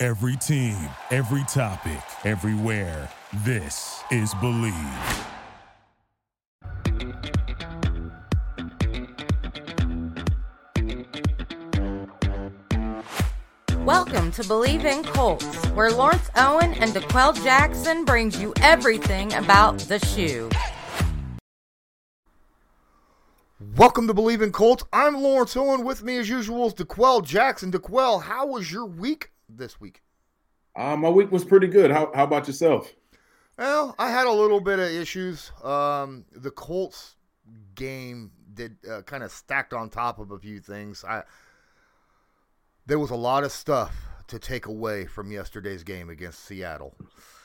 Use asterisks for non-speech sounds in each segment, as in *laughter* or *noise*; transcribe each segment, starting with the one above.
Every team, every topic, everywhere. This is Blue Wire. Welcome to Believe in Colts, where Lawrence Owen and D'Qwell Jackson brings you everything about the shoe. Welcome to Believe in Colts. I'm Lawrence Owen. With me, as usual, is D'Qwell Jackson. D'Qwell, how was your week this week? Uh, my week was pretty good. How, how about yourself? Well, I had a little bit of issues. Um, the Colts game did uh, kind of stacked on top of a few things. I there was a lot of stuff to take away from yesterday's game against Seattle.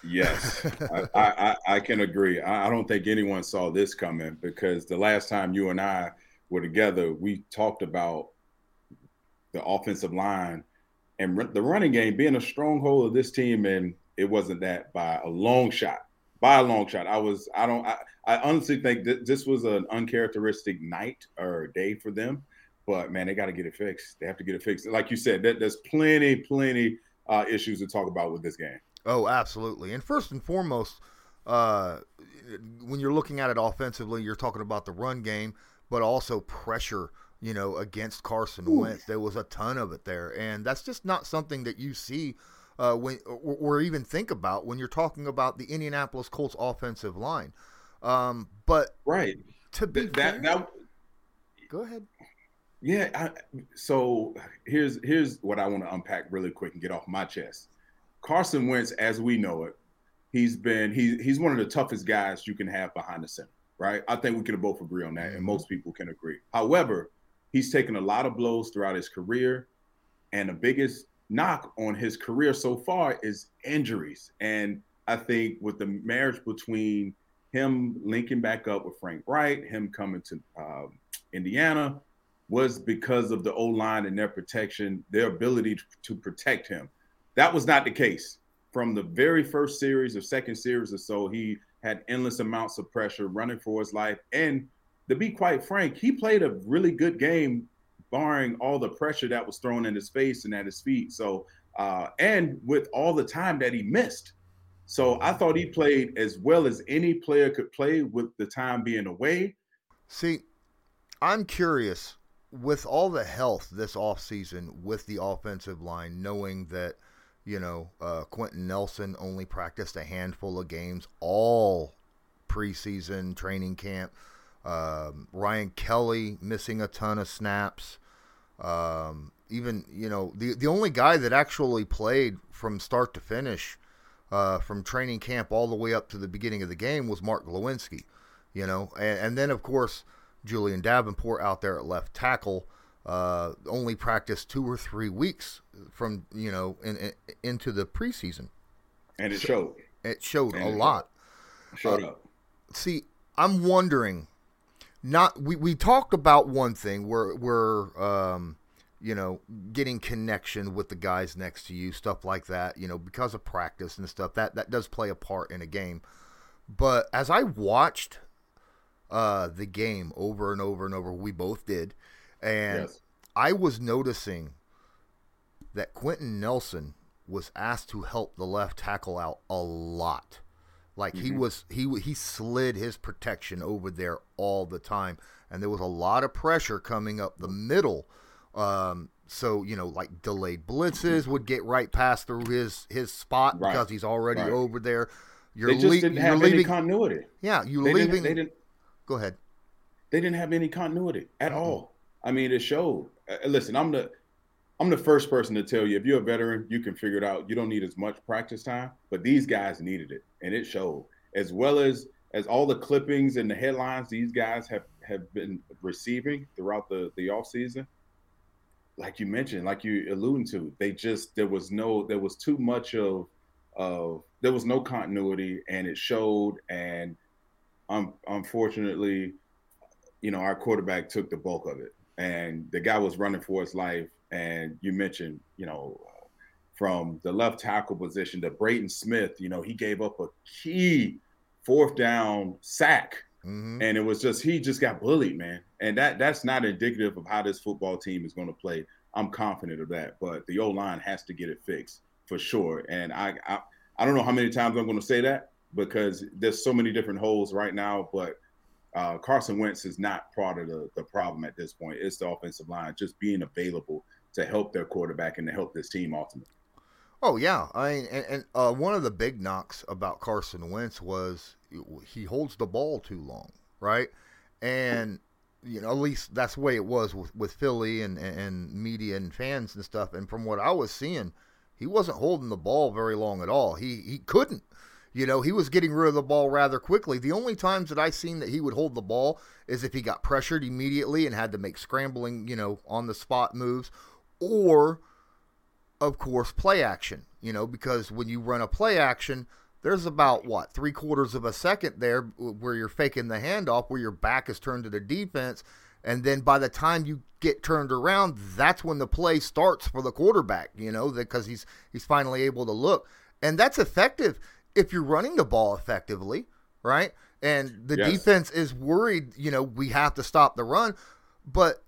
Yes, *laughs* I, I, I, can agree. I, I don't think anyone saw this coming because the last time you and I were together, we talked about the offensive line and the running game being a stronghold of this team, and it wasn't that by a long shot. By a long shot, I was. I don't. I, I honestly think that this was an uncharacteristic night or day for them but man, they got to get it fixed. They have to get it fixed. Like you said, there's plenty, plenty uh, issues to talk about with this game. Oh, absolutely. And first and foremost, uh, when you're looking at it offensively, you're talking about the run game, but also pressure. You know, against Carson Ooh. Wentz, there was a ton of it there, and that's just not something that you see uh, when or, or, even think about when you're talking about the Indianapolis Colts offensive line. Um, but right to be that, fair, that, go ahead. Yeah. I, so here's here's what I want to unpack really quick and get off my chest. Carson Wentz, as we know it, he's been he, he's one of the toughest guys you can have behind the center, right? I think we can both agree on that, and mm-hmm. most people can agree. However, he's taken a lot of blows throughout his career, and the biggest knock on his career so far is injuries. And I think with the marriage between him linking back up with Frank Reich, him coming to uh, Indiana, was because of the O line and their protection, their ability to protect him. That was not the case from the very first series or second series or so. He had endless amounts of pressure running for his life. And to be quite frank, he played a really good game, barring all the pressure that was thrown in his face and at his feet. So, uh, and with all the time that he missed. So I thought he played as well as any player could play with the time being away. See, I'm curious with all the health this offseason with the offensive line, knowing that, you know, uh, Quenton Nelson only practiced a handful of games all preseason training camp. Um, Ryan Kelly missing a ton of snaps. Um, even, you know, the, the only guy that actually played from start to finish uh, from training camp all the way up to the beginning of the game was Mark Glowinski, you know, and, and then, of course, Julie'n Davenport out there at left tackle. Uh, only practiced two or three weeks from you know in, in, into the preseason, and it so, showed. It showed and a it lot. Showed uh, up. See, I'm wondering. Not we, we talked about one thing where we're um, you know getting connection with the guys next to you, stuff like that. You know because of practice and stuff that that does play a part in a game. But as I watched uh, the game over and over and over. We both did, and yes. I was noticing that Quenton Nelson was asked to help the left tackle out a lot. Like mm-hmm. he was he he slid his protection over there all the time, and there was a lot of pressure coming up the middle. Um, so you know, like delayed blitzes would get right past through his his spot right. because he's already right. over there. You're they just le- didn't have leaving, any continuity. Yeah, you they leaving. Didn't, they didn't. Go ahead. They didn't have any continuity at mm-hmm. all. I mean, it showed. Uh, listen, I'm the I'm the first person to tell you if you're a veteran, you can figure it out. You don't need as much practice time, but these guys needed it, and it showed. As well as as all the clippings and the headlines these guys have have been receiving throughout the the off season. like you mentioned, like you alluding to, they just there was no there was too much of of there was no continuity, and it showed. And um, unfortunately, you know, our quarterback took the bulk of it, and the guy was running for his life. And you mentioned, you know, from the left tackle position to Braden Smith, you know, he gave up a key fourth down sack. Mm-hmm. And it was just he just got bullied, man. And that that's not indicative of how this football team is going to play. I'm confident of that, but the O line has to get it fixed for sure. And I, I I don't know how many times I'm going to say that because there's so many different holes right now. But uh, Carson Wentz is not part of the, the problem at this point. It's the offensive line just being available to help their quarterback and to help this team ultimately. Oh yeah, I mean, and, and uh, one of the big knocks about Carson Wentz was he holds the ball too long, right? And you know, at least that's the way it was with, with Philly and, and media and fans and stuff. And from what I was seeing, he wasn't holding the ball very long at all. He he couldn't. You know, he was getting rid of the ball rather quickly. The only times that I seen that he would hold the ball is if he got pressured immediately and had to make scrambling, you know, on the spot moves, or of course, play action, you know, because when you run a play action, there's about what three quarters of a second there where you're faking the handoff, where your back is turned to the defense, and then by the time you get turned around, that's when the play starts for the quarterback, you know, because he's he's finally able to look, and that's effective if you're running the ball effectively, right? And the yes. defense is worried, you know, we have to stop the run, but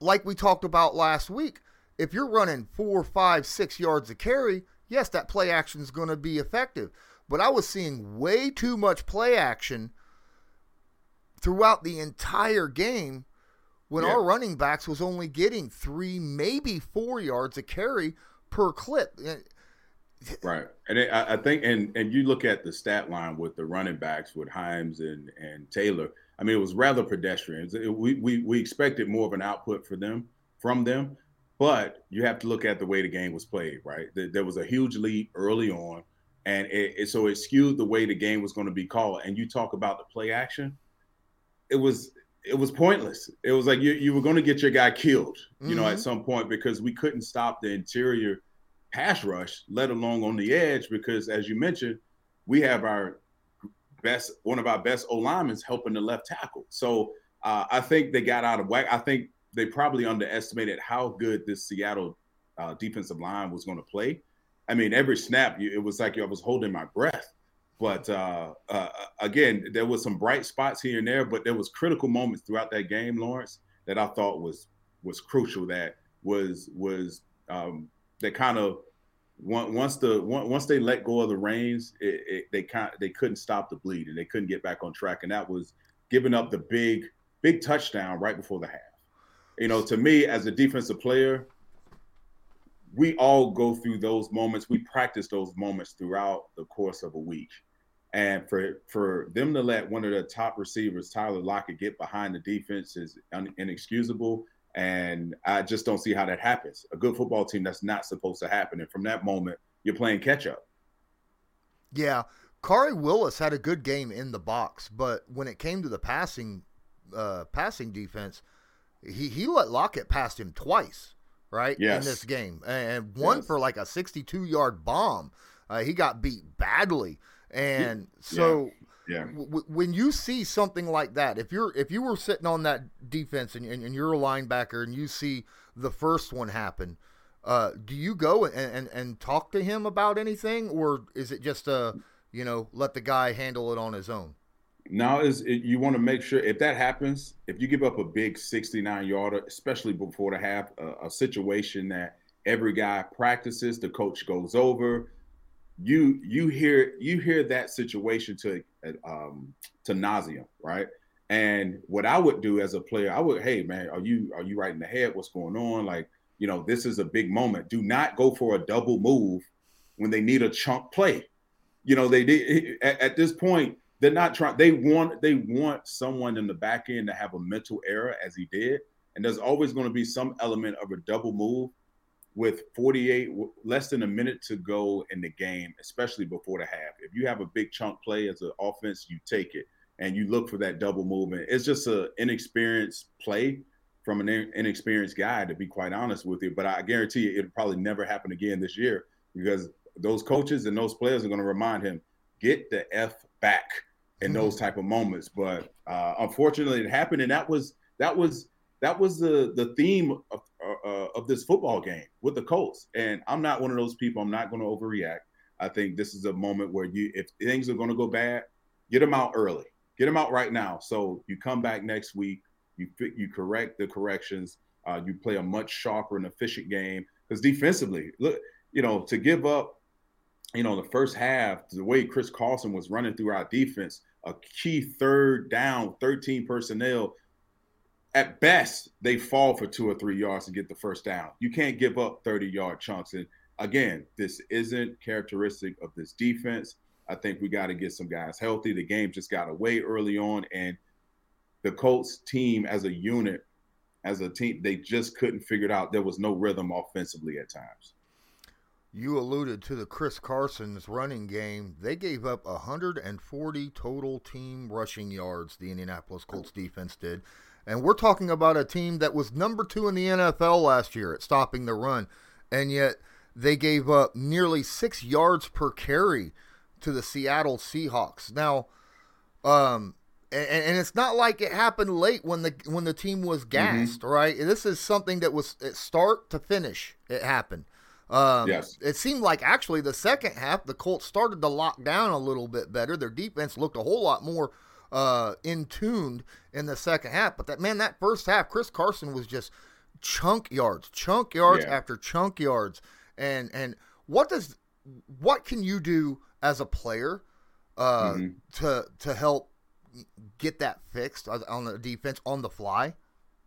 like we talked about last week if you're running four, five, six yards a carry, yes, that play action is going to be effective. But I was seeing way too much play action throughout the entire game when yeah. our running backs was only getting three, maybe four yards a carry per clip. Right, and it, I think, and and you look at the stat line with the running backs with Hines and and Taylor. I mean, it was rather pedestrian. We we we expected more of an output for them from them, but you have to look at the way the game was played, right? There was a huge lead early on, and it, it, so it skewed the way the game was going to be called. And you talk about the play action, it was it was pointless. It was like you you were going to get your guy killed, you mm-hmm. know, at mm-hmm. some point because we couldn't stop the interior pass rush, let alone on the edge. Because as you mentioned, we have our best one of our best O linemen helping the left tackle. So uh, I think they got out of whack. I think they probably underestimated how good this Seattle uh, defensive line was going to play. I mean, every snap, it was like I was holding my breath. But uh, uh, again, there was some bright spots here and there, but there was critical moments throughout that game, Lawrence, that I thought was was crucial. That was was um, that kind of once the once they let go of the reins, it, it, they kind they couldn't stop the bleed and they couldn't get back on track, and that was giving up the big big touchdown right before the half you know, to me as a defensive player, we all go through those moments. We practice those moments throughout the course of a week. And for for them to let one of the top receivers, Tyler Lockett, get behind the defense is inexcusable. And I just don't see how that happens. A good football team, that's not supposed to happen. And from that moment, you're playing catch up. Yeah. Khari Willis had a good game in the box, but when it came to the passing uh, passing defense, he he let Lockett past him twice, right? Yes. In this game, and one yes. for like a 62 yard bomb. Uh, he got beat badly, and so. Yeah. W- when you see something like that, if you're if you were sitting on that defense and, and, and you're a linebacker and you see the first one happen, uh, do you go and, and, and talk to him about anything, or is it just a you know let the guy handle it on his own? Now is it, you want to make sure if that happens, if you give up a big 69 yarder, especially before the half, a, a situation that every guy practices, the coach goes over, you you hear you hear that situation to um, to nausea, right? And what I would do as a player, I would, hey man, are you are you right in the head? What's going on? Like, you know, this is a big moment. Do not go for a double move when they need a chunk play. You know, they did at, at this point they're not trying. They want they want someone in the back end to have a mental error as he did, and there's always going to be some element of a double move with 48 less than a minute to go in the game, especially before the half. If you have a big chunk play as an offense, you take it and you look for that double movement. It's just an inexperienced play from an inexperienced guy, to be quite honest with you. But I guarantee you, it'll probably never happen again this year because those coaches and those players are going to remind him, get the f back in mm-hmm. those type of moments. But uh, unfortunately, it happened, and that was that was that was the the theme of, uh, uh, of this football game with the Colts. And I'm not one of those people. I'm not going to overreact. I think this is a moment where you, if things are going to go bad, get them out early. Get them out right now. So you come back next week, you you correct the corrections, uh, you play a much sharper and efficient game. Because defensively, look, you know, to give up, you know, the first half, the way Chris Carson was running through our defense, a key third down, 13 personnel. At best, they fall for two or three yards to get the first down. You can't give up 30 yard chunks. And again, this isn't characteristic of this defense. I think we got to get some guys healthy. The game just got away early on, and the Colts team as a unit, as a team, they just couldn't figure it out. There was no rhythm offensively at times. You alluded to the Chris Carson's running game. They gave up 140 total team rushing yards, the Indianapolis Colts defense did. And we're talking about a team that was number two in the NFL last year at stopping the run. And yet they gave up nearly six yards per carry to the Seattle Seahawks. Now, um, and, and, it's not like it happened late when the when the team was mm-hmm. gassed, mm-hmm. right? This is something that was start to finish. It happened. Um, yes. It seemed like actually the second half the Colts started to lock down a little bit better. Their defense looked a whole lot more uh, in tuned in the second half. But that man, that first half, Chris Carson was just chunk yards, chunk yards yeah. after chunk yards. And and what does what can you do as a player uh, mm-hmm. to to help get that fixed on the defense on the fly?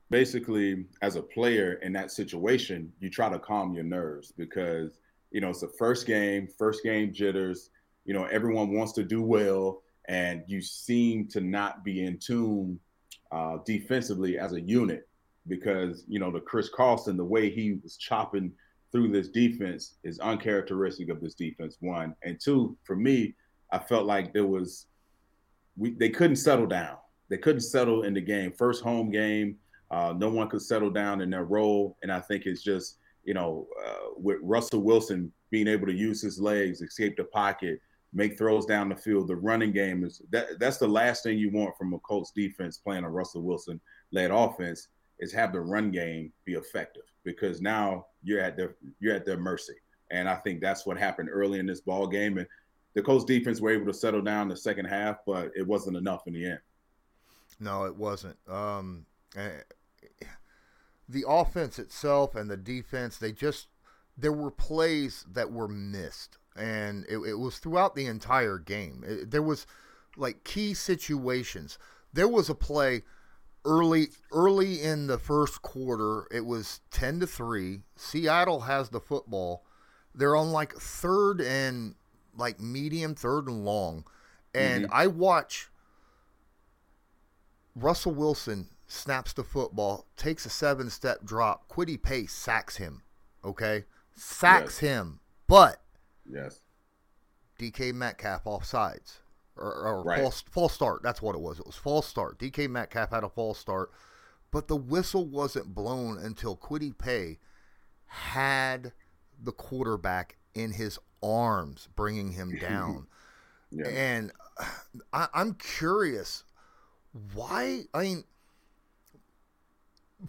Basically, as a player in that situation, you try to calm your nerves because you know it's the first game, first game jitters. You know everyone wants to do well, and you seem to not be in tune uh, defensively as a unit because you know the Chris Carson, the way he was chopping through this defense is uncharacteristic of this defense. One and two, for me, I felt like there was we they couldn't settle down. They couldn't settle in the game. First home game, uh, no one could settle down in their role, and I think it's just you know uh, with Russell Wilson being able to use his legs, escape the pocket, make throws down the field. The running game is that that's the last thing you want from a Colts defense playing a Russell Wilson led offense is have the run game be effective because now you're at their you're at their mercy. And I think that's what happened early in this ball game. And the Colts defense were able to settle down the second half, but it wasn't enough in the end. No, it wasn't. Um, eh, the offense itself and the defense, they just there were plays that were missed, and it, it was throughout the entire game. It, there was like key situations. There was a play early early in the first quarter it was 10 to 3 seattle has the football they're on like third and like medium third and long and mm-hmm. i watch russell wilson snaps the football takes a seven step drop Kwity Paye sacks him okay sacks yes. him but yes dk metcalf off sides or, or right. false false start. That's what it was. It was false start. DK Metcalf had a false start, but the whistle wasn't blown until Kwity Paye had the quarterback in his arms, bringing him *laughs* down. yeah. And I, I'm curious why. I mean,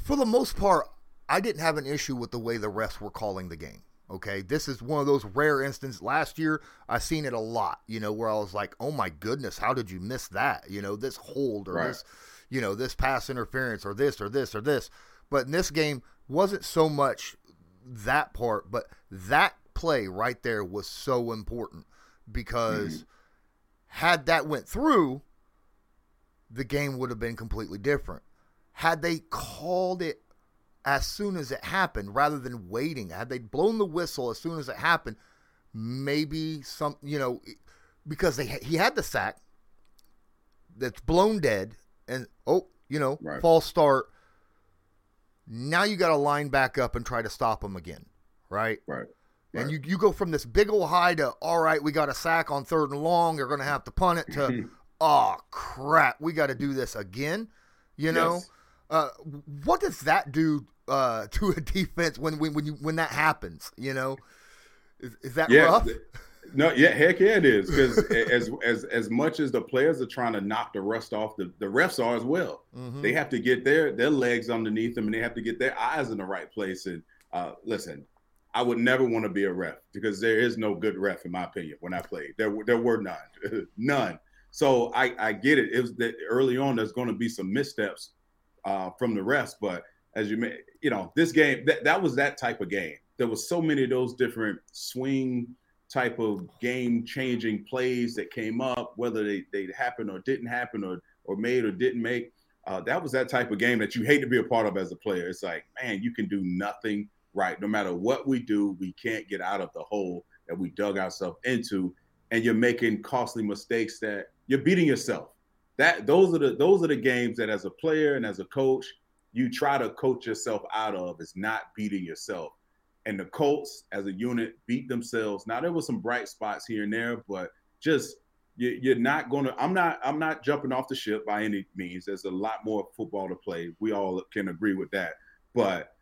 for the most part, I didn't have an issue with the way the refs were calling the game. Okay, this is one of those rare instances. Last year, I seen it a lot. You know, where I was like, "Oh my goodness, how did you miss that?" You know, this hold or right. this, you know, this pass interference or this or this or this. But in this game, wasn't so much that part, but that play right there was so important because mm-hmm. had that went through, the game would have been completely different. Had they called it as soon as it happened rather than waiting. Had they blown the whistle as soon as it happened, maybe some, you know, because they he had the sack that's blown dead, and oh, you know, right. false start. Now you got to line back up and try to stop them again, right? Right. And you, you go from this big old high to all right, we got a sack on third and long. They're going to have to punt it to *laughs* oh crap, we got to do this again. You know, yes. Uh, what does that do uh, *laughs* to a defense when when when you when that happens? You know, is, is that yeah, rough? No, yeah, heck yeah, it is. Because as as as much as the players are trying to knock the rust off, the, the refs are as well. Mm-hmm. They have to get their their legs underneath them, and they have to get their eyes in the right place. And uh, listen, I would never want to be a ref because there is no good ref, in my opinion. When I played, there there were none, *laughs* none. So I I get it. It was that early on. There's going to be some missteps uh, from the refs, but as you may, you know, this game that that was that type of game. There was so many of those different swing type of game changing plays that came up, whether they, they happened or didn't happen or, or made or didn't make. Uh, that was that type of game that you hate to be a part of as a player. It's like, man, you can do nothing right. No matter what we do, we can't get out of the hole that we dug ourselves into. And you're making costly mistakes that you're beating yourself. That those are the those are the games that as a player and as a coach, you try to coach yourself out of is not beating yourself and the Colts as a unit beat themselves. Now there was some bright spots here and there, but just you, are not going to. I'm not. I'm not jumping off the ship by any means. There's a lot more football to play. We all can agree with that. But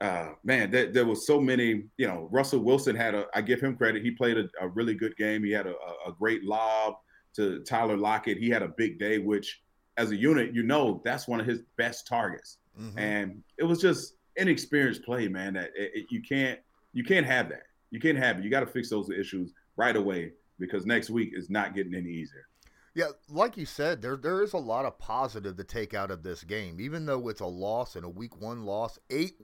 uh, man, there, there was so many. You know, Russell Wilson had a. I give him credit. He played a, a really good game. He had a, a, great lob to Tyler Lockett. He had a big day, which as a unit, you know, that's one of his best targets. Mm-hmm. And it was just inexperienced play, man. That it, it, you can't you can't have that. You can't have it. You got to fix those issues right away because next week is not getting any easier. Yeah, like you said, there there is a lot of positive to take out of this game, even though it's a loss and a week one loss. Eight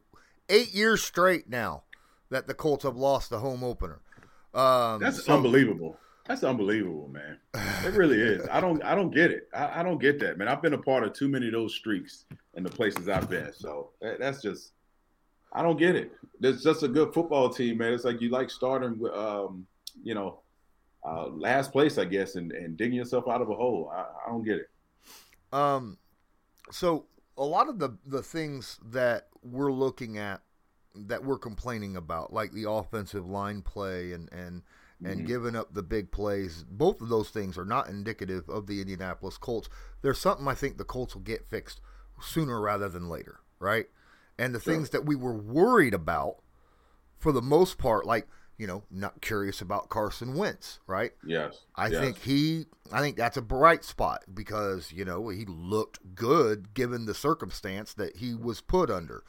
eight years straight now that the Colts have lost the home opener. Um, That's so, unbelievable. That's unbelievable, man. It really is. I don't I don't get it. I, I, don't get that, man. I've been a part of too many of those streaks in the places I've been. So that's just I don't get it. It's just a good football team, man. It's like you like starting with, um, you know, uh, last place, I guess, and, and digging yourself out of a hole. I, I don't get it. Um, so a lot of the the things that we're looking at that we're complaining about, like the offensive line play and and and mm-hmm. giving up the big plays, both of those things are not indicative of the Indianapolis Colts. There's something I think the Colts will get fixed sooner rather than later, right? and the sure. things that we were worried about for the most part like you know not curious about Carson Wentz right yes I yes. think he I think that's a bright spot because you know he looked good given the circumstance that he was put under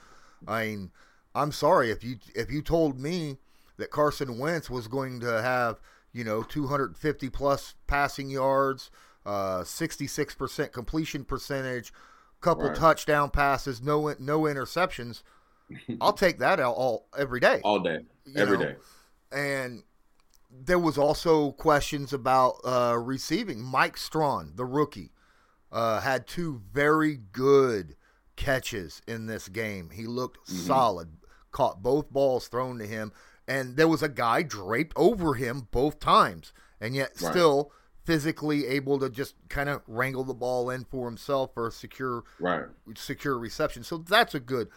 I mean I'm sorry if you if you told me that Carson Wentz was going to have you know 250 plus passing yards uh 66% completion percentage couple right. touchdown passes, no no interceptions. *laughs* I'll take that all, all every day. All day, every know? day. And there was also questions about uh, receiving. Mike Strachan, the rookie, uh, had two very good catches in this game. He looked mm-hmm. solid. Caught both balls thrown to him, and there was a guy draped over him both times, and yet right. still physically able to just kind of wrangle the ball in for himself for a secure right secure reception. So that's a good.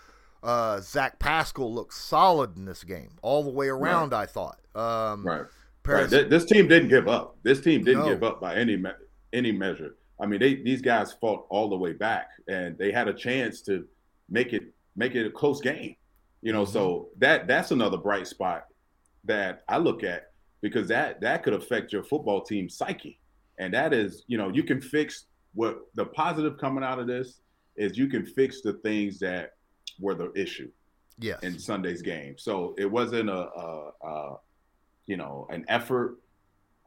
Uh, Zach Pascal looked solid in this game all the way around. Right. I thought. Um, right. Parris, right. This team didn't give up. This team didn't no. give up by any me- any measure. I mean, they these guys fought all the way back, and they had a chance to make it make it a close game. You know, mm-hmm. so that that's another bright spot that I look at because that that could affect your football team psyche. And that is, you know, you can fix what the positive coming out of this is you can fix the things that were the issue. Yes. In Sunday's game. So it wasn't a, a, a you know, an effort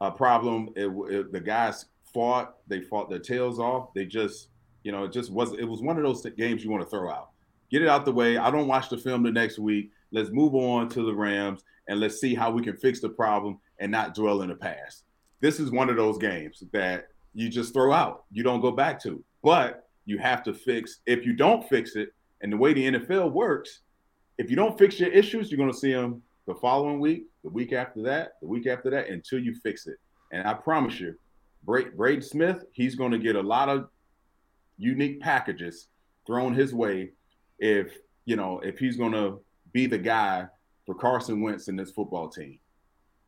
a problem. It, it, the guys fought, they fought their tails off. They just, you know, it just was it was one of those games you want to throw out. Get it out the way. I don't watch the film the next week. Let's move on to the Rams and let's see how we can fix the problem and not dwell in the past. This is one of those games that you just throw out. You don't go back to. But you have to fix if you don't fix it, and the way the NFL works, if you don't fix your issues, you're going to see them the following week, the week after that, the week after that, until you fix it. And I promise you, Braden Smith, he's going to get a lot of unique packages thrown his way if you know if he's going to be the guy for Carson Wentz and this football team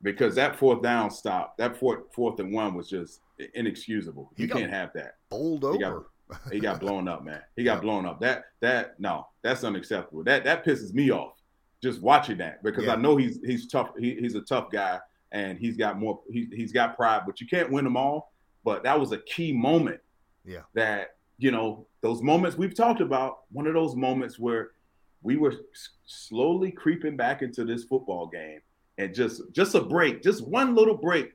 because that fourth down stop, that fourth fourth and one was just inexcusable. You can't have that. Bowled over. Got, He got *laughs* blown up, man. He got blown up. That that no, that's unacceptable. That that pisses me off just watching that because yeah. I know he's he's tough. He, he's a tough guy and he's got more. He, he's got pride, but you can't win them all. But that was a key moment. Yeah. That you know those moments we've talked about. One of those moments where we were slowly creeping back into this football game and just just a break, just one little break.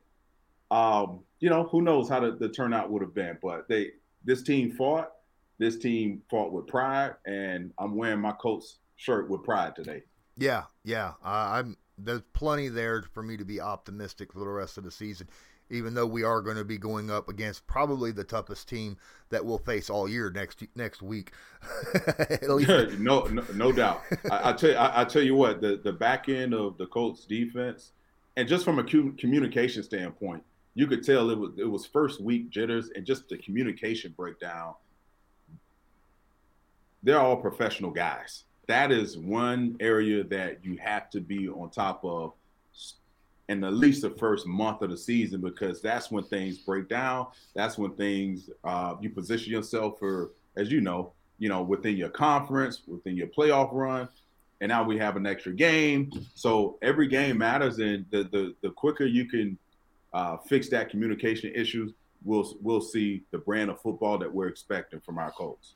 Um, you know, who knows how the, the turnout would have been, but they this team fought. This team fought with pride, and I'm wearing my Colts shirt with pride today. Yeah, yeah. Uh, I'm there's plenty there for me to be optimistic for the rest of the season, even though we are going to be going up against probably the toughest team that we'll face all year next next week. *laughs* *laughs* no, no, no doubt. I, I tell you, I, I, tell you what, the the back end of the Colts defense, and just from a communication standpoint, you could tell it was it was first week jitters and just the communication breakdown. They're all professional guys that is one area that you have to be on top of in at least the first month of the season because that's when things break down. That's when things uh, you position yourself for, as you know, you know within your conference, within your playoff run, and now we have an extra game. So every game matters, and the the, the quicker you can uh, fix that communication issues, we'll we'll see the brand of football that we're expecting from our Colts.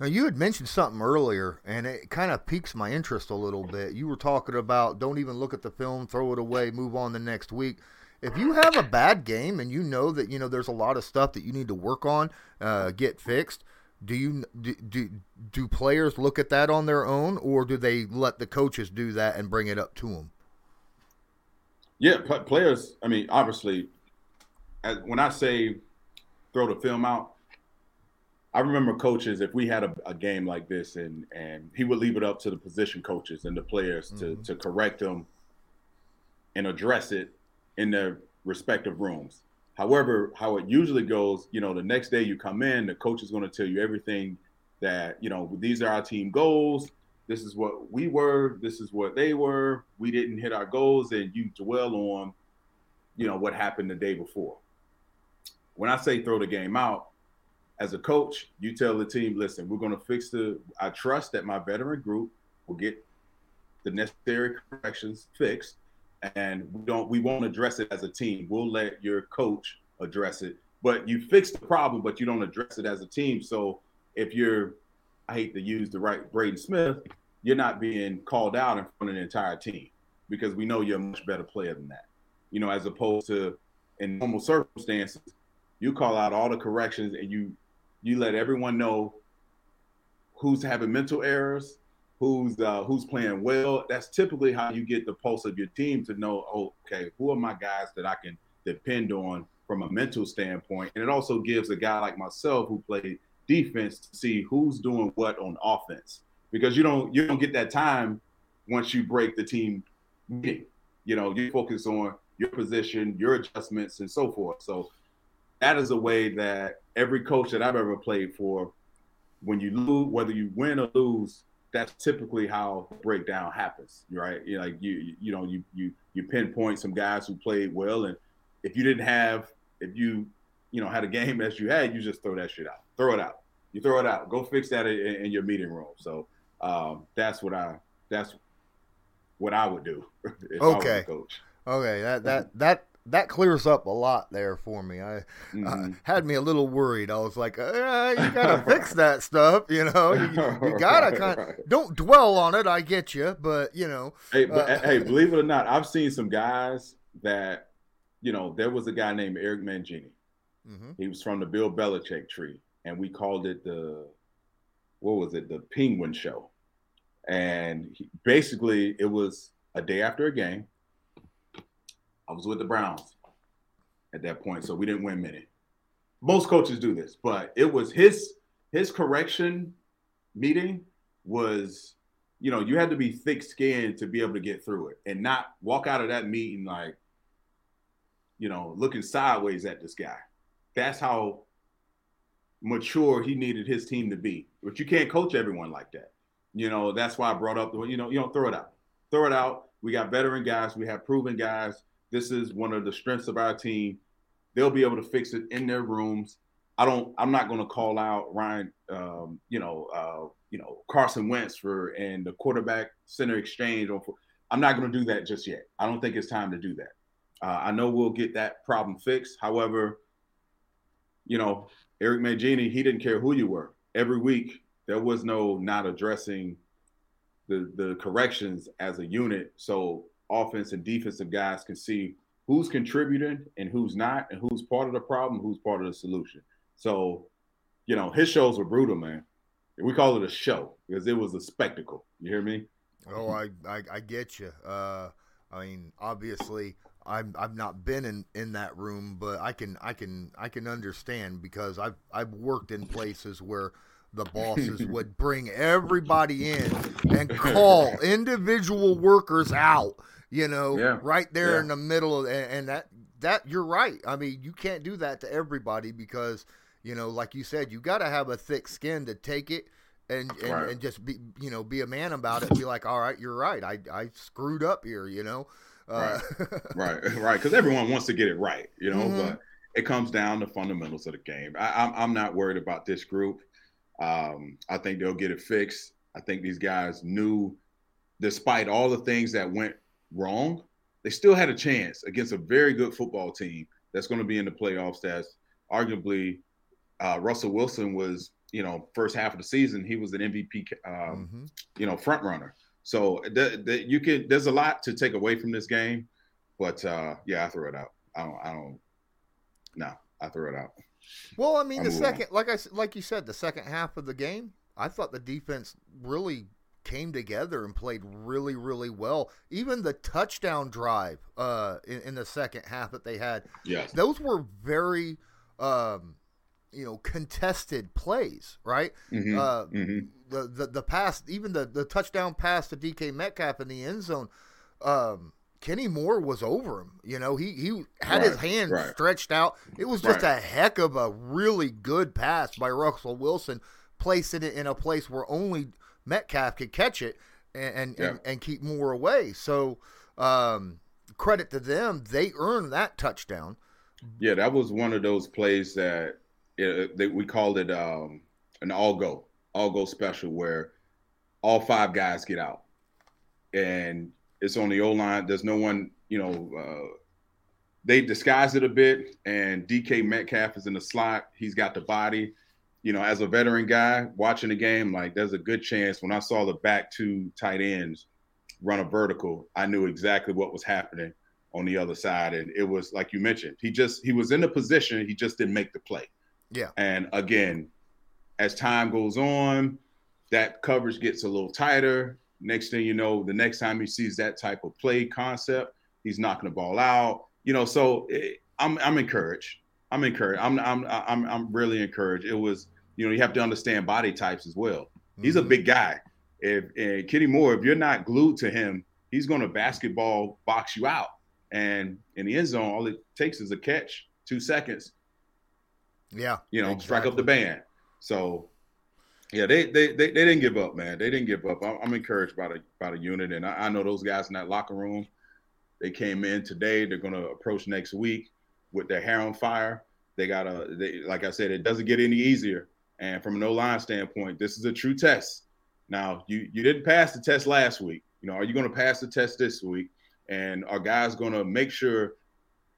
Now, you had mentioned something earlier, and it kind of piques my interest a little bit. You were talking about don't even look at the film, throw it away, move on the next week. If you have a bad game and you know that you know there's a lot of stuff that you need to work on, uh, get fixed, do you do, do do players look at that on their own, or do they let the coaches do that and bring it up to them? Yeah, players. I mean, obviously, when I say throw the film out, I remember coaches if we had a, a, game like this and and he would leave it up to the position coaches and the players to mm-hmm. to correct them and address it in their respective rooms. However, how it usually goes, you know, the next day you come in, the coach is going to tell you everything that, you know, these are our team goals. This is what we were. This is what they were. We didn't hit our goals, and you dwell on, you know, what happened the day before. When I say throw the game out, as a coach, you tell the team, listen, we're going to fix the. I trust that my veteran group will get the necessary corrections fixed, and we don't. We won't address it as a team. We'll let your coach address it. But you fix the problem, but you don't address it as a team. So if you're, I hate to use the right Braden Smith, you're not being called out in front of the entire team because we know you're a much better player than that. You know, as opposed to in normal circumstances, you call out all the corrections and you you let everyone know who's having mental errors, who's uh, who's playing well. That's typically how you get the pulse of your team to know, oh, okay, who are my guys that I can depend on from a mental standpoint, and it also gives a guy like myself who played defense to see who's doing what on offense because you don't you don't get that time once you break the team meeting. You know, you focus on your position, your adjustments, and so forth. So that is a way that every coach that I've ever played for, when you lose, whether you win or lose, that's typically how breakdown happens, right? You like you you know you you you pinpoint some guys who played well, and if you didn't have if you you know had a game as you had, you just throw that shit out, throw it out, you throw it out, go fix that in, in your meeting room. So um, that's what I that's what I would do. *laughs* okay, coach. Okay, that that that that clears up a lot there for me. I mm-hmm. uh, had me a little worried. I was like, uh, you *laughs* gotta fix that stuff, you know. You, you gotta kind of don't dwell on it. I get you, but you know. Hey, but, uh, hey, *laughs* believe it or not, I've seen some guys that, you know, there was a guy named Eric Mangini. Mm-hmm. He was from the Bill Belichick tree, and we called it the, what was it, the Penguin Show, and he, basically it was a day after a game I was with the Browns at that point, so we didn't win many. Most coaches do this, but it was his his correction meeting was, you know, you had to be thick skinned to be able to get through it and not walk out of that meeting like, you know, looking sideways at this guy. That's how mature he needed his team to be. But you can't coach everyone like that. You know, that's why I brought up the, you know, you don't throw it out. Throw it out. We got veteran guys, we have proven guys this is one of the strengths of our team. They'll be able to fix it in their rooms. I don't. I'm not going to call out Ryan. Um, you know, uh, you know Carson Wentz for and the quarterback center exchange. On, I'm not going to do that just yet. I don't think it's time to do that. Uh, I know we'll get that problem fixed. However, you know, Eric Mangini, he didn't care who you were. Every week, there was no not addressing the the corrections as a unit, so offense and defensive guys can see who's contributing and who's not, and who's part of the problem, who's part of the solution. So, you know, his shows were brutal, man. We call it a show because it was a spectacle. You hear me? Oh, I I, I get you. Uh, I mean, obviously, I've I've not been in, in that room, but I can I can I can understand because I've I've worked in places where the bosses *laughs* would bring everybody in and call individual workers out. You know, Yeah. right there Yeah. in the middle of and, and that that you're right. I mean, you can't do that to everybody because you know, like you said, you got to have a thick skin to take it. And, and, Right. and just be you know be a man about it be like all right you're right I, I screwed up here you know uh, right, *laughs* right. Because everyone wants to get it right, you know. Mhm. But it comes down to fundamentals of the game. I, I'm I'm not worried about this group. Um, I think they'll get it fixed. I think these guys knew, despite all the things that went wrong, they still had a chance against a very good football team that's going to be in the playoffs. That's arguably uh, Russell Wilson was, you know, first half of the season he was an MVP, um, mhm. you know, front runner. So the, the, you can there's a lot to take away from this game, but uh, yeah, I throw it out. I don't. I don't. No, I throw it out. Well, I mean, I'll the move on. second, like I like you said, the second half of the game, I thought the defense really came together and played really, really well. Even the touchdown drive uh, in, in the second half that they had, Yes. those were very, um, you know, contested plays, right? Mhm, Uh, mhm. the, the the pass, even the the touchdown pass to DK Metcalf in the end zone, um, Kenny Moore was over him. You know, he he had his Right, hand right. stretched out. It was just Right. a heck of a really good pass by Russell Wilson, placing it in a place where only Metcalf could catch it and and, Yeah. and, and keep Moore away. So, um, credit to them, they earned that touchdown. Yeah, that was one of those plays that, it, that we called it um, an all go, all go special, where all five guys get out, and it's on the O line. There's no one, you know. Uh, they disguise it a bit, and DK Metcalf is in the slot. He's got the body. You know, as a veteran guy watching the game, like there's a good chance when I saw the back two tight ends run a vertical, I knew exactly what was happening on the other side. And it was like you mentioned, he just he was in the position, he just didn't make the play. Yeah. And again, as time goes on, that coverage gets a little tighter. Next thing you know, the next time he sees that type of play concept, he's knocking the ball out. You know, so eh, I'm I'm encouraged. I'm encouraged. I'm I'm I'm I'm really encouraged. It was, you know, you have to understand body types as well. He's a Mhm. big guy. If and Kenny Moore, if you're not glued to him, he's going to basketball box you out. And in the end zone, all it takes is a catch, two seconds, yeah, you know, strike up the band. So, yeah, they they they, they didn't give up, man. They didn't give up. I'm, I'm encouraged by the by the unit, and I, I know those guys in that locker room. They came in today. They're going to approach next week with their hair on fire. They got a, they, like I said, it doesn't get any easier. And from an O line standpoint, this is a true test. Now, you you didn't pass the test last week. You know, are you going to pass the test this week? And are guys going to make sure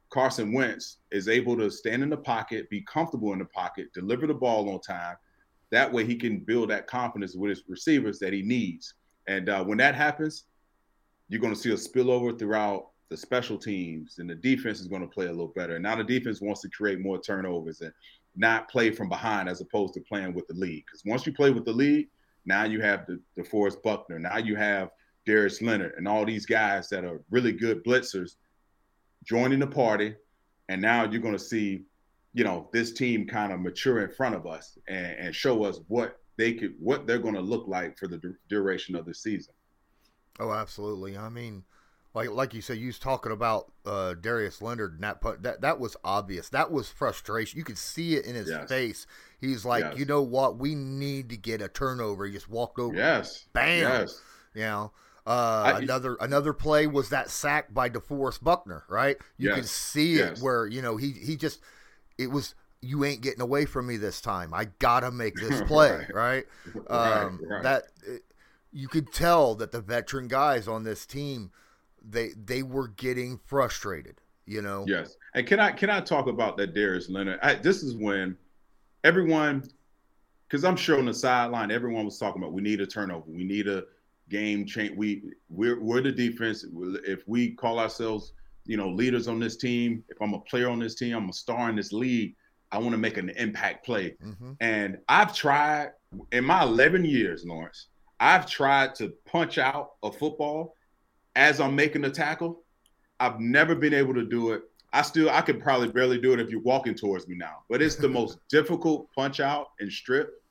Carson Wentz is able to stand in the pocket, be comfortable in the pocket, deliver the ball on time? That way, he can build that confidence with his receivers that he needs. And uh, when that happens, you're going to see a spillover throughout the special teams, and the defense is going to play a little better. And now the defense wants to create more turnovers and not play from behind as opposed to playing with the lead. Because once you play with the lead, now you have the DeForest Buckner, now you have Darius Leonard, and all these guys that are really good blitzers joining the party. And now you're going to see, you know, this team kind of mature in front of us and, and show us what they could, what they're going to look like for the du- duration of the season. Oh, absolutely. I mean, like like you said, you was talking about uh, Darius Leonard and that put that that was obvious. That was frustration. You could see it in his Yes. face. He's like, Yes. you know what? We need to get a turnover. He just walked over. Yes. Bam. Yes. You know. Uh, I- another another play was that sack by DeForest Buckner, right? You can Yes. see it where you know he he just it was you ain't getting away from me this time. I gotta make this *laughs* play, right? right? Um, right. That you could tell that the veteran guys on this team they they were getting frustrated. You know. Yes. And can I can I talk about that Darius Leonard? I, this is when everyone, because I'm sure on the sideline, everyone was talking about we need a turnover, we need a game change. We we're we're the defense. If we call ourselves, you know, leaders on this team, if I'm a player on this team, I'm a star in this league. I want to make an impact play. Mm-hmm. And I've tried in my 11 years, Lawrence. I've tried to punch out a football as I'm making the tackle. I've never been able to do it. I still I could probably barely do it if you're walking towards me now. But it's the *laughs* most difficult punch out and strip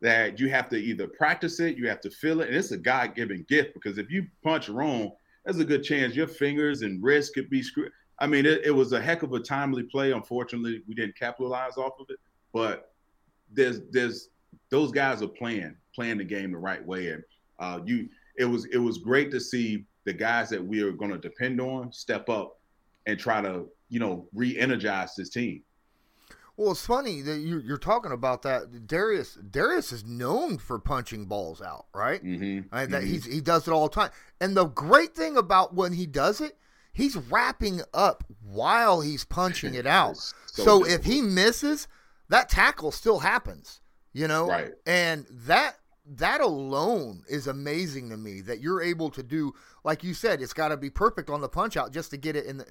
that you have to either practice it, you have to feel it, and it's a God-given gift because if you punch wrong, there's a good chance your fingers and wrist could be screwed. I mean, it, it was a heck of a timely play. Unfortunately, we didn't capitalize off of it. But there's there's those guys are playing playing the game the right way, and uh, you it was it was great to see the guys that we are going to depend on step up and try to you know re-energize this team. Well, it's funny that you, you're talking about that. Darius Darius is known for punching balls out, right? Mm-hmm. I, that he's he does it all the time. And the great thing about when he does it, he's wrapping up while he's punching it *laughs* out. So so if he misses, that tackle still happens, you know? Right. And that that alone is amazing to me that you're able to do like you said, it's got to be perfect on the punch out just to get it in the,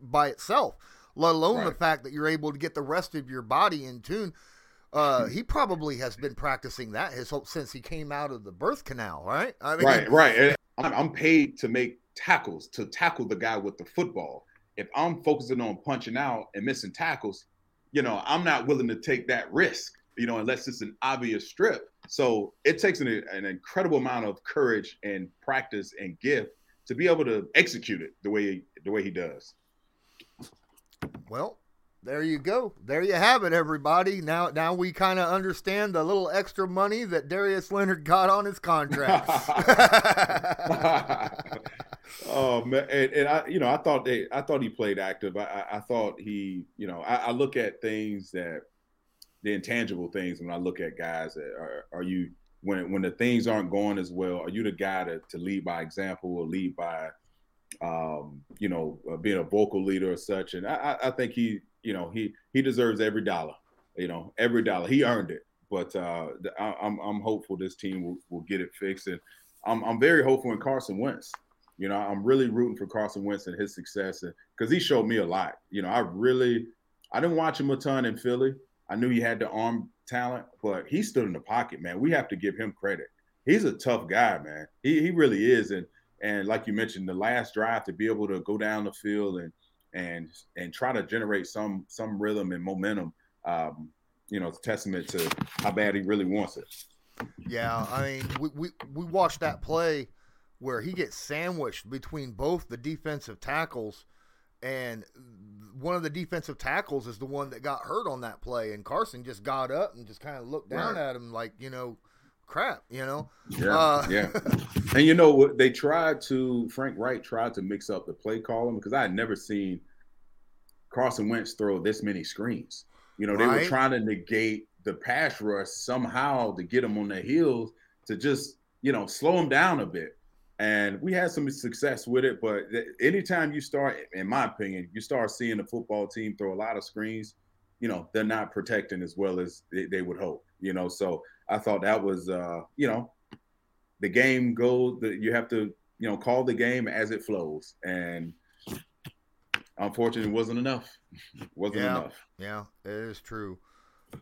by itself. Let alone the fact that you're able to get the rest of your body in tune. Uh, *clears throat* he probably has been practicing that his whole, since he came out of the birth canal, right? I mean, right, right. I'm paid to make tackles to tackle the guy with the football. If I'm focusing on punching out and missing tackles, you know, I'm not willing to take that risk. You know, unless it's an obvious strip. So it takes an, an incredible amount of courage and practice and gift to be able to execute it the way the way he does. Well, there you go. There you have it, everybody. Now, now we kind of understand the little extra money that Darius Leonard got on his contract. *laughs* oh man, and, and I, you know, I thought they, I thought he played active. I, I, I thought he, you know, I, I look at things that the intangible things when I look at guys that are, are you when when the things aren't going as well, are you the guy to, to lead by example or lead by, um, you know, uh, being a vocal leader or such? And I, I- think he, you know, he he deserves every dollar, you know, every dollar. He earned it. But uh, I, I'm I'm hopeful this team will, will get it fixed, and I'm I'm very hopeful in Carson Wentz. You know, I'm really rooting for Carson Wentz and his success, because he showed me a lot. You know, I really, I didn't watch him a ton in Philly. I knew he had the arm talent, but he stood in the pocket, man. We have to give him credit. He's a tough guy, man. He he really is, and and like you mentioned, the last drive to be able to go down the field and and and try to generate some some rhythm and momentum. Um, you know, it's testament to how bad he really wants it. yeah, I mean, we, we we watched that play where he gets sandwiched between both the defensive tackles, and one of the defensive tackles is the one that got hurt on that play, and Carson just got up and just kind of looked down Right. at him like, you know, crap, you know. Yeah, Uh, yeah. *laughs* And you know what? They tried to Frank Reich tried to mix up the play calling because I had never seen Carson Wentz throw this many screens. You know, they were trying to negate the pass rush somehow to get him on their heels to just you know slow him down a bit. And we had some success with it, but anytime you start, in my opinion, you start seeing the football team throw a lot of screens, you know, they're not protecting as well as they, they would hope. You know, so I thought that was, uh, you know, the game goes. The, you have to, you know, call the game as it flows, and unfortunately, it wasn't enough. *laughs* Wasn't Yeah. enough. Yeah, it is true.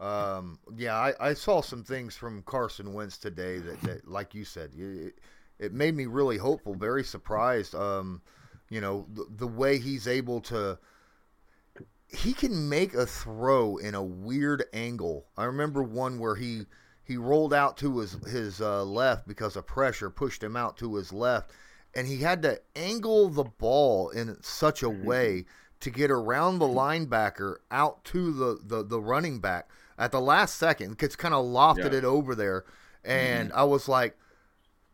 Um, yeah, I, I saw some things from Carson Wentz today that, that like you said, it, it made me really hopeful, very surprised. Um, you know, the, the way he's able to, he can make a throw in a weird angle. I remember one where he he rolled out to his his uh, left because of pressure pushed him out to his left, and he had to angle the ball in such a way to get around the linebacker out to the the, the running back at the last second. It's kind of lofted Yeah. it over there, and I was like,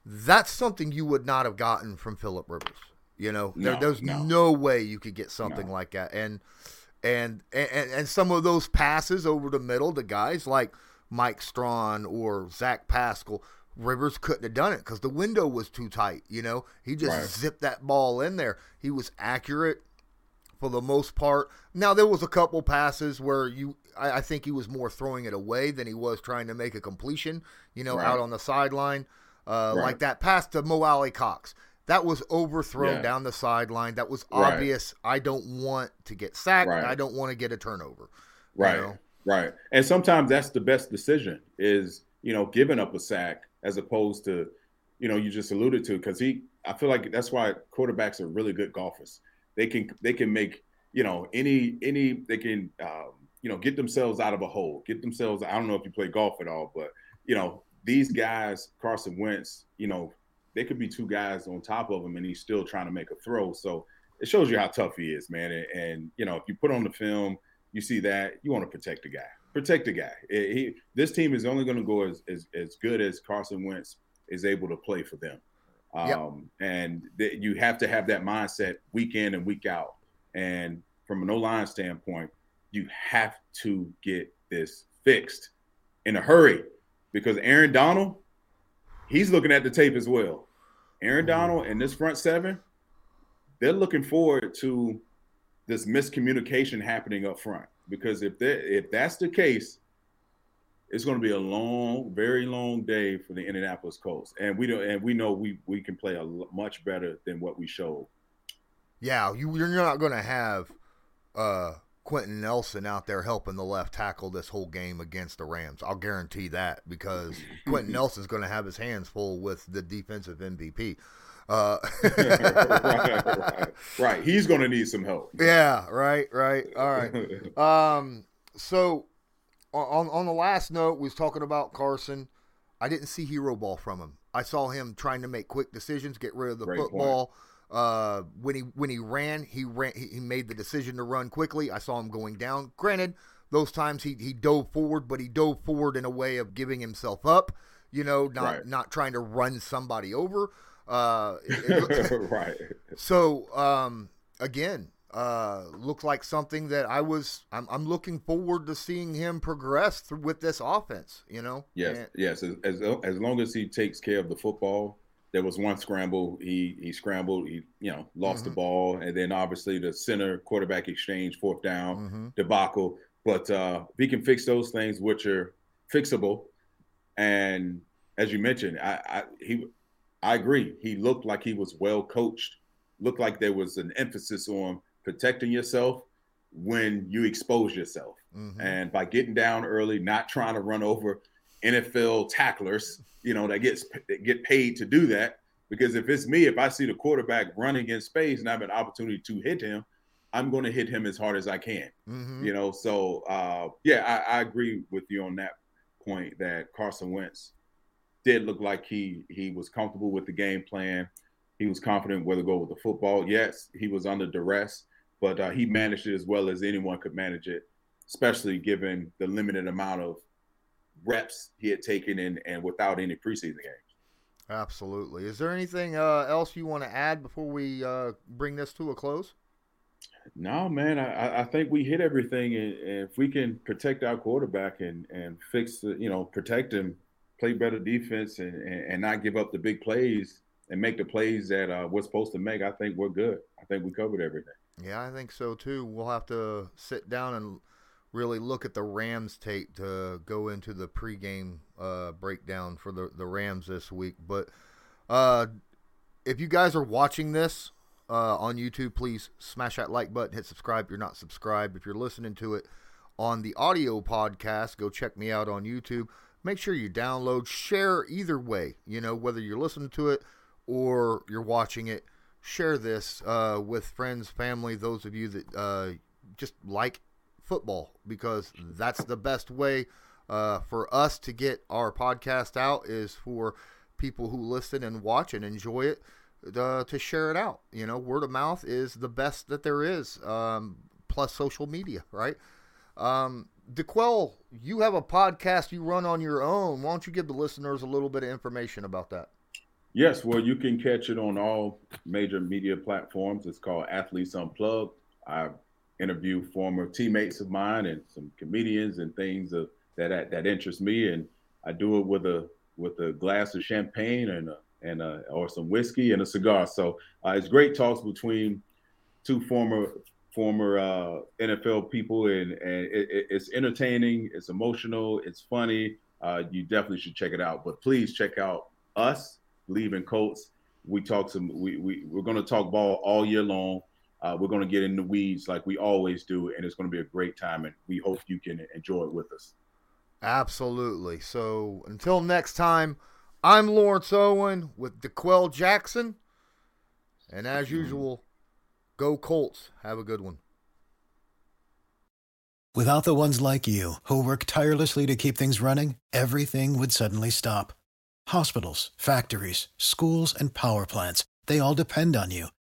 that's something you would not have gotten from Philip Rivers. You know, there, there's no. no way you could get something No. like that, and And, and and some of those passes over the middle to guys like Mike Strachan or Zach Pascal, Rivers couldn't have done it because the window was too tight. You know, he just right. zipped that ball in there. He was accurate for the most part. Now there was a couple passes where you, I, I think he was more throwing it away than he was trying to make a completion. You know, right. out on the sideline, uh, right. like that pass to Mo Alie-Cox. That was overthrown yeah. down the sideline. That was obvious. Right. I don't want to get sacked. I don't want to get a turnover. Right. You know? Right. And sometimes that's the best decision is, you know, giving up a sack as opposed to, you know, you just alluded to because he I feel like that's why quarterbacks are really good golfers they can they can make you know any any they can um, you know get themselves out of a hole, get themselves. I don't know if you play golf at all, but you know these guys, Carson Wentz, you know they could be two guys on top of him, and he's still trying to make a throw. So it shows you how tough he is, man. And, and you know if you put on the film, you see that you want to protect the guy, protect the guy. It, he, this team is only going to go as, as as good as Carson Wentz is able to play for them. Um, yep. And th- you have to have that mindset week in and week out. And from an O line standpoint, you have to get this fixed in a hurry because Aaron Donald, he's looking at the tape as well. Aaron mm-hmm. Donald and this front seven, they're looking forward to this miscommunication happening up front because if that if that's the case, it's going to be a long, very long day for the Indianapolis Colts, and we don't, and we know we we can play a much better than what we showed. Yeah, you, you're not going to have uh, Quenton Nelson out there helping the left tackle this whole game against the Rams. I'll guarantee that because *laughs* Quenton Nelson's going to have his hands full with the defensive MVP. Uh, right, right, right, He's going to need some help. Yeah, right, right. All right. *laughs* Um, so on on the last note, we was talking about Carson. I didn't see hero ball from him. I saw him trying to make quick decisions, get rid of the Great football. Uh, when he when he ran, he ran. He, he made the decision to run quickly. I saw him going down. Granted, those times he he dove forward, but he dove forward in a way of giving himself up. You know, not right. not trying to run somebody over. Uh, it, *laughs* right. So um, again, uh, looked like something that I was. I'm, I'm, looking forward to seeing him progress through, with this offense. You know. Yes, and, yes. As, as, as long as he takes care of the football, there was one scramble. He he scrambled. He you know lost mm-hmm. the ball, and then obviously the center quarterback exchange, fourth down mm-hmm. debacle. But uh, if he can fix those things, which are fixable, and as you mentioned, I, I he I agree. He looked like he was well coached. Looked like there was an emphasis on protecting yourself when you expose yourself. Mm-hmm. And by getting down early, not trying to run over NFL tacklers, you know, that gets that get paid to do that. Because if it's me, if I see the quarterback running in space and I have an opportunity to hit him, I'm going to hit him as hard as I can. Mm-hmm. You know, so uh, yeah, I, I agree with you on that point that Carson Wentz did look like he he was comfortable with the game plan. He was confident where to go with the football. Yes, he was under duress, but uh, he managed it as well as anyone could manage it, especially given the limited amount of reps he had taken in and without any preseason games. Absolutely. Is there anything uh, else you want to add before we uh, bring this to a close? No, man. I, I think we hit everything, and, if we can protect our quarterback and and fix the, you know, protect him, play better defense, and, and, and not give up the big plays and make the plays that uh, we're supposed to make, I think we're good. I think we covered everything. Yeah, I think so too. We'll have to sit down and really look at the Rams tape to go into the pregame uh, breakdown for the, the Rams this week. But uh, if you guys are watching this uh, on YouTube, please smash that like button, hit subscribe if you're not subscribed. If you're listening to it on the audio podcast, go check me out on YouTube. Make sure you download, share either way, you know, whether you're listening to it or you're watching it share this uh, with friends, family, those of you that uh, just like football, because that's the best way uh, for us to get our podcast out is for people who listen and watch and enjoy it uh, to share it out. You know, word of mouth is the best that there is, um, plus social media, right? Um, D'Qwell, you have a podcast you run on your own. Why don't you give the listeners a little bit of information about that? Yes, well, you can catch it on all major media platforms. It's called Athletes Unplugged. I interview former teammates of mine and some comedians and things of, that that interest me, and I do it with a with a glass of champagne and a, and a, or some whiskey and a cigar. So uh, it's great talks between two former former uh, NFL people, and, and it, it's entertaining, it's emotional, it's funny. Uh, you definitely should check it out. But please check out us, Leaving in Colts. We talk some. We we we're going to talk ball all year long. Uh, we're going to get in the weeds like we always do, and it's going to be a great time. And we hope you can enjoy it with us. Absolutely. So until next time, I'm Lawrence Owen with D'Qwell Jackson. And as usual, go Colts. Have a good one. Without the ones like you, who work tirelessly to keep things running, everything would suddenly stop. Hospitals, factories, schools, and power plants, they all depend on you.